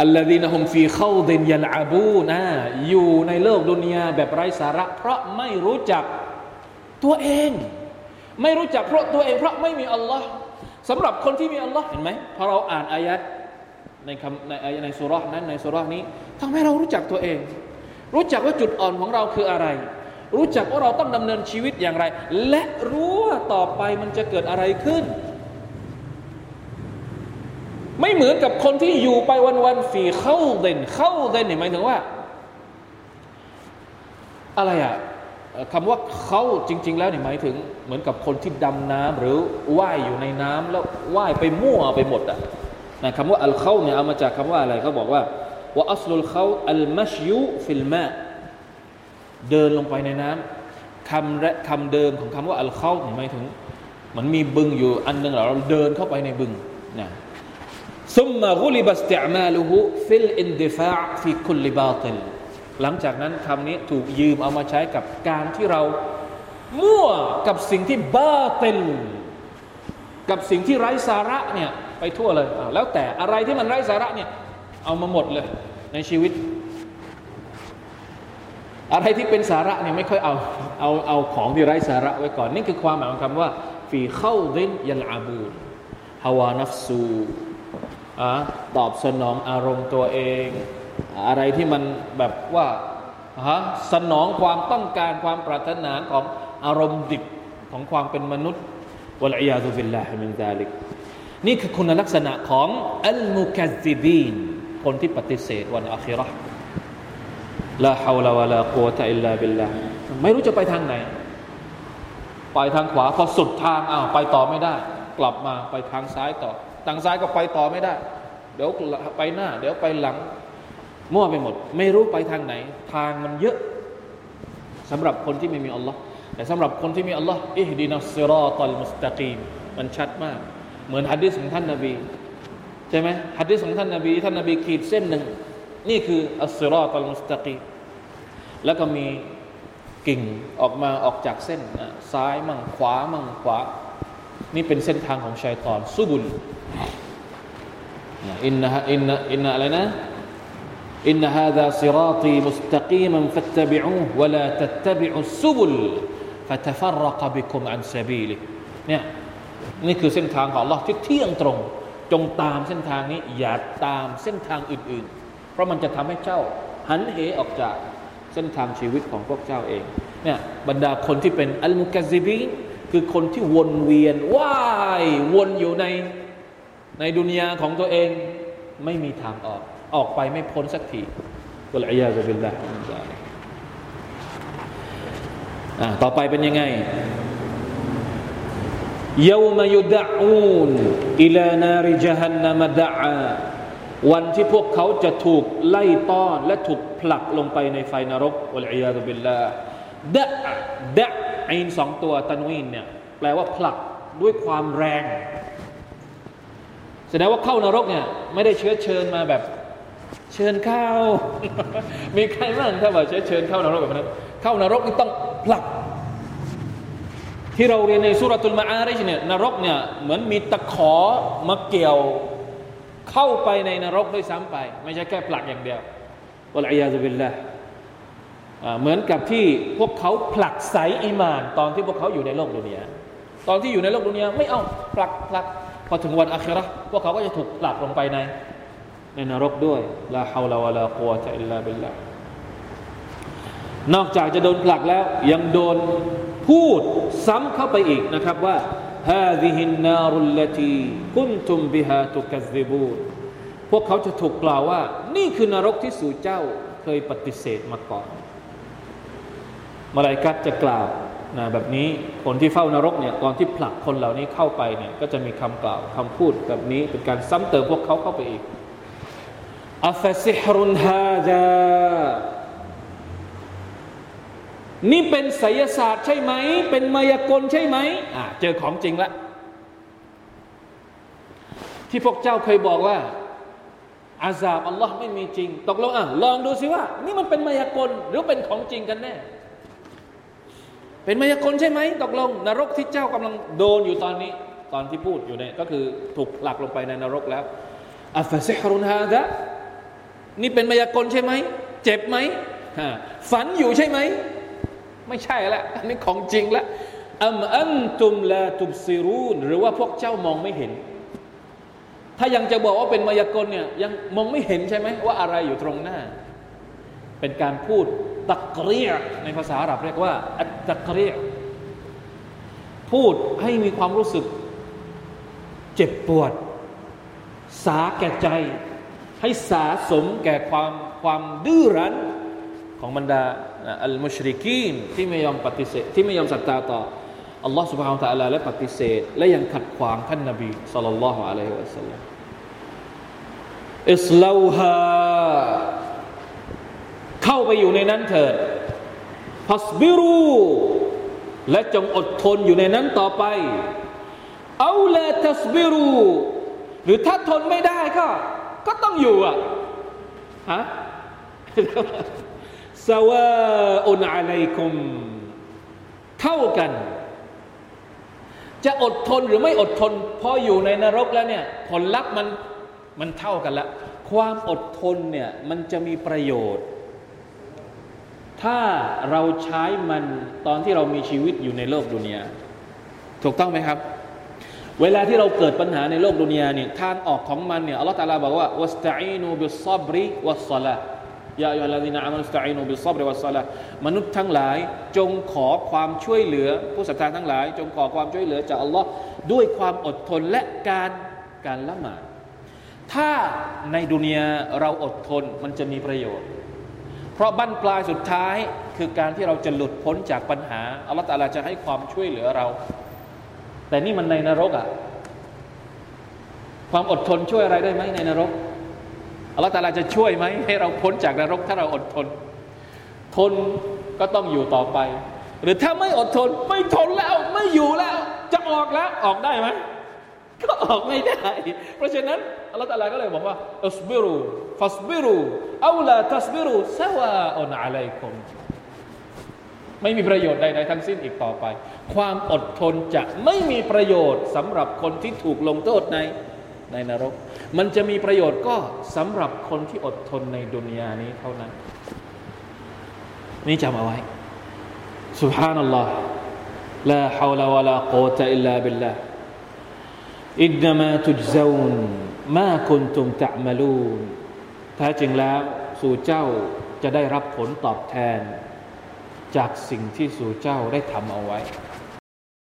อัลลอฮีนะฮุมฟีเข้าเดนยัลอาบูนะอยู่ในโลกดุนยาแบบไร้สาระ เพราะไม่รู้จักตัวเอง ไม่รู้จักเพราะตัวเอง เพราะไม่มีอัลลอฮ์สำหรับคนที่มีอัลลอฮ์เห็นไหมพอเราอ่านอายัดในคำในในสุรานั้นในสุรานี้ทำให้เรารู้จักตัวเอง รู้จักว่าจุดอ่อนของเราคืออะไร รู้จักว่าเราต้องดำเนินชีวิตอย่างไร และรู้ว่าต่อไปมันจะเกิดอะไรขึ้น ไม่เหมือนกับคนที่อยู่ไปวันๆฝีเข้าเด่นเข้าเด่นเนี่ยหมายถึงว่า อะไรอะคำว่าเขาจริง ๆ แล้วเนี่ยหมายถึง เหมือนกับคนที่ดำน้ำหรือว่ายอยู่ในน้ำแล้วว่ายไปมั่วไปหมดอะนะคำว่าอัลเข้าเนี่ยเอามาจากคำว่าอะไรเขาบอกว่าว่าอัสลุลเขาอัลมัชยุฟิลมาเดินลงไปในน้ำคำและคำเดิมของคำว่าอัลเข้าหมายถึง มันมีบึงอยู่อันหนึ่งเราเดินเข้าไปในบึงนะ ثم غلب استعماله في الاندفاع في كل باطلหลังจากนั้นคำนี้ถูกยืมเอามาใช้กับการที่เรา มั่วกับสิ่งที่باطلกับสิ่งที่ไร้สาระเนี่ยไปทั่วเลย แล้วแต่อะไรที่มันไร้สาระเนี่ยเอามาหมดเลย ในชีวิต อะไรที่เป็นสาระเนี่ยไม่ค่อยเอาเอาเอาของที่ไร้สาระไว้ก่อน นี่คือความหมายของคำว่า في خوض يلعبون هوى نفس อตอบสนองอารมณ์ตัวเอง อะไรที่มันแบบว่าฮะสนองความต้องการความปรารถนาของอารมณ์ดิบของความเป็นมนุษย์والعياذ بالله من ذلكนี่คือคุณลักษณะของالمكذبينคนที่ปฏิเสธวันآخرةลาฮาวลาวะลากุวะตะอิลลาบิลลาไม่รู้จะไปทางไหน ไปทางขวาพอสุดทางอ้าวไปต่อไม่ได้ กลับมาไปทางซ้ายต่อ ทางซ้ายก็ไปต่อไม่ได้ เดี๋ยวไปหน้า เดี๋ยวไปหลัง มั่วไปหมด ไม่รู้ไปทางไหน ทางมันเยอะสำหรับคนที่ไม่มีอัลลอฮ์แต่สำหรับคนที่มีอัลลอฮ์อิฮดีนัสซิรอตัลมุสตะกีมมันชัดมาก เหมือนฮะดิษของท่านนาบีใช่ไหมหะดีษของท่านนาบีท่านนาบีขีดเส้นหนึ่ง นี่คือالصراط المستقيمแล้วก็มีกิ่งออกมาออกจากเส้นซ้ายมั่งขวามั่งขวา นี่เป็นเส้นทางของชัยตอนسبل إن إن إن อะไรนะ إن هذا صراطي مستقيما فاتبعوه ولا تتبعوا السبل فتفرق بكم عن سبيلهเนี่ยนี่คือเส้นทางของ Allah ที่เที่ยงตรง จงตามเส้นทางนี้อย่าตามเส้นทางอื่น ๆ เพราะมันจะทำให้เจ้า หันเหออกจากเส้นทางชีวิตของพวกเจ้าเองเนี่ยบรรดาคนที่เป็นอัลมุกซิบี คือคนที่วนเวียนว่ายวนอยู่ในในดุนยาของตัวเอง ไม่มีทางออก ออกไปไม่พ้นสักทีกุลอยาจะเป็นแบบต่อไปเป็นยังไงยาวมายุดะอูนอิลานาริจฮันนามดะวันที่พวกเขาจะถูกไล่ต้อน และถูกผลักลงไปในไฟนรกวะลัยยาตุบิลลาดะดะ อินสองตัวตันวินเนี่ยแปลว่าผลักด้วยความแรง แสดงว่าเข้านรกเนี่ยไม่ได้เชื้อเชิญมาแบบเชิญเข้า มีใครบ้างถ้าว่าเชื้อเชิญเข้านรกแบบนั้นเข้านรกนี่ต้องผลัก ที่เราเรียนในสุรตุลมาอาริชเนี่ยนรกเนี่ยเหมือนมีตะขอมาเกี่ยวเข้าไปในนรกด้วยซ้ำไป ไม่ใช่แค่ผลักอย่างเดียวอัลอยาซุบิลละ เหมือนกับที่พวกเขาผลักไสอิมาน ตอนที่พวกเขาอยู่ในโลกดุนียาตอนที่อยู่ในโลกดุนียาไม่เอาผลักผลักพอถึงวันอัคิรอพวกเขาก็จะถูกผลักลงไปในในนรกด้วยลาฮาวลาวะลากัวตะอิลลาบิลลานอกจากจะโดนผลักแล้ว ยังโดนพูดซ้ำเข้าไปอีกนะครับว่าฮาดิฮินนารุลลตีกุนตุมบิฮาตุกัซิบูนพวกเขาจะถูกกล่าวว่า นี่คือนรกที่สู่เจ้าเคยปฏิเสธมาก่อน มาลายกัดจะกล่าวนะแบบนี้คนที่เฝ้านรกเนี่ยตอนที่ผลักคนเหล่านี้เข้าไปเนี่ยก็จะมีคำกล่าวคำพูดแบบนี้เป็นการซ้ำเติมพวกเขาเข้าไปอีกอัฟซิฮรุนฮาดานี่เป็นไสยศาสตร์ใช่ไหม เป็นมายากลใช่ไหมอ่าเจอของจริงละที่พวกเจ้าเคยบอกว่า อาซาบอัลลอฮ์ไม่มีจริง ตกลงอะลองดูสิว่า นี่มันเป็นมายากลหรือเป็นของจริงกันแน่ เป็นมายากลใช่ไหมตกลง นรกที่เจ้ากำลังโดนอยู่ตอนนี้ ตอนที่พูดอยู่เนี่ยก็คือถูกหลักลงไปในนรกแล้วอัฟซิฮรุนฮาดะนี่เป็นมายากลใช่ไหมเจ็บไหมฝันอยู่ใช่ไหมไม่ใช่ละอันนี้ของจริงละอัมอันตุมลาตุบซิรูนหรือว่าพวกเจ้ามองไม่เห็น ถ้ายังจะบอกว่าเป็นมายากลเนี่ยยังมองไม่เห็นใช่ไหมว่าอะไรอยู่ตรงหน้า เป็นการพูด ตักเรียในภาษาอาหรับเรียกว่าอัตตักเรียพูดให้มีความรู้สึก เจ็บปวด สาแก่ใจ ให้สาสมแก่ความความดื้อรั้นของบรรดาอัลมุชริกีนที่ไม่ยอมปฏิเสธที่ไม่ยอมศรัทธาต่ออัลลอฮ์ سبحانه และ تعالى และปฏิเสธ และยังขัดขวางท่านนบีสัลลัลลอฮุอะลัยฮิวะสัลลัมอิสลาฮา เข้าไปอยู่ในนั้นเถิดพัสบิรูและจงอดทนอยู่ในนั้นต่อไปเอาละทัสบิรูหรือถ้าทนไม่ได้ก็ ก็ต้องอยู่อะฮะสวาอุนอะลัยคุม เท่ากัน จะอดทนหรือไม่อดทน พออยู่ในนรกแล้วเนี่ย ผลลัพธ์มันมันเท่ากันละ ความอดทนเนี่ย มันจะมีประโยชน์ ถ้าเราใช้มันตอนที่เรามีชีวิตอยู่ในโลกดุนยาถูกต้องไหมครับ เวลาที่เราเกิดปัญหาในโลกดุนยาเนี่ยทางออกของมันเนี่ยอัลลอฮฺตาลาบอกว่าوَاسْتَعِينُوا بِالصَّبْرِ وَالصَّلَاةِ يَا أَيُّهَا الَّذِينَ آمَنُوا اسْتَعِينُوا بِالصَّبْرِ وَالصَّلَاةِมนุษย์ทั้งหลายจงขอความช่วยเหลือ ผู้ศรัทธาทั้งหลาย จงขอความช่วยเหลือจากอัลลอฮ์ด้วยความอดทนและการการละหมาดถ้าในดุนยาเราอดทนมันจะมีประโยชน์ เพราะบั้นปลายสุดท้ายคือการที่เราจะหลุดพ้นจากปัญหาอัลลอฮฺตาลาจะให้ความช่วยเหลือเรา แต่นี่มันในนรกอะ่ะความอดทนช่วยอะไรได้ไหมในนรกอัลลอฮฺตาลาจะช่วยไหมให้เราพ้นจากนรกถ้าเราอดทน ทนก็ต้องอยู่ต่อไป หรือถ้าไม่อดทน ไม่ทนแล้วไม่อยู่แล้ว จะออกแล้วออกได้ไหม ก็ออกไม่ได้ เพราะฉะนั้นอัลลอฮฺตาลาก็เลยบอกว่าอัสบิรูฟัสบิรูเอาลาทัสบิรูซาวาอุนอะลัยคุมไม่มีประโยชน์ใดๆทั้งสิ้นอีกต่อไป ความอดทนจะไม่มีประโยชน์สำหรับคนที่ถูกลงโทษในในนรก มันจะมีประโยชน์ก็สำหรับคนที่อดทนในดุนยานี้เท่านั้น นี่จำเอาไว้ سبحان الله لا حول ولا قوة إلا بالله อินนามาตุจซานมาคุณตุงตะมาลูนแท้จริงแล้วสู่เจ้าจะได้รับผลตอบแทน จากสิ่งที่สู่เจ้าได้ทำเอาไว้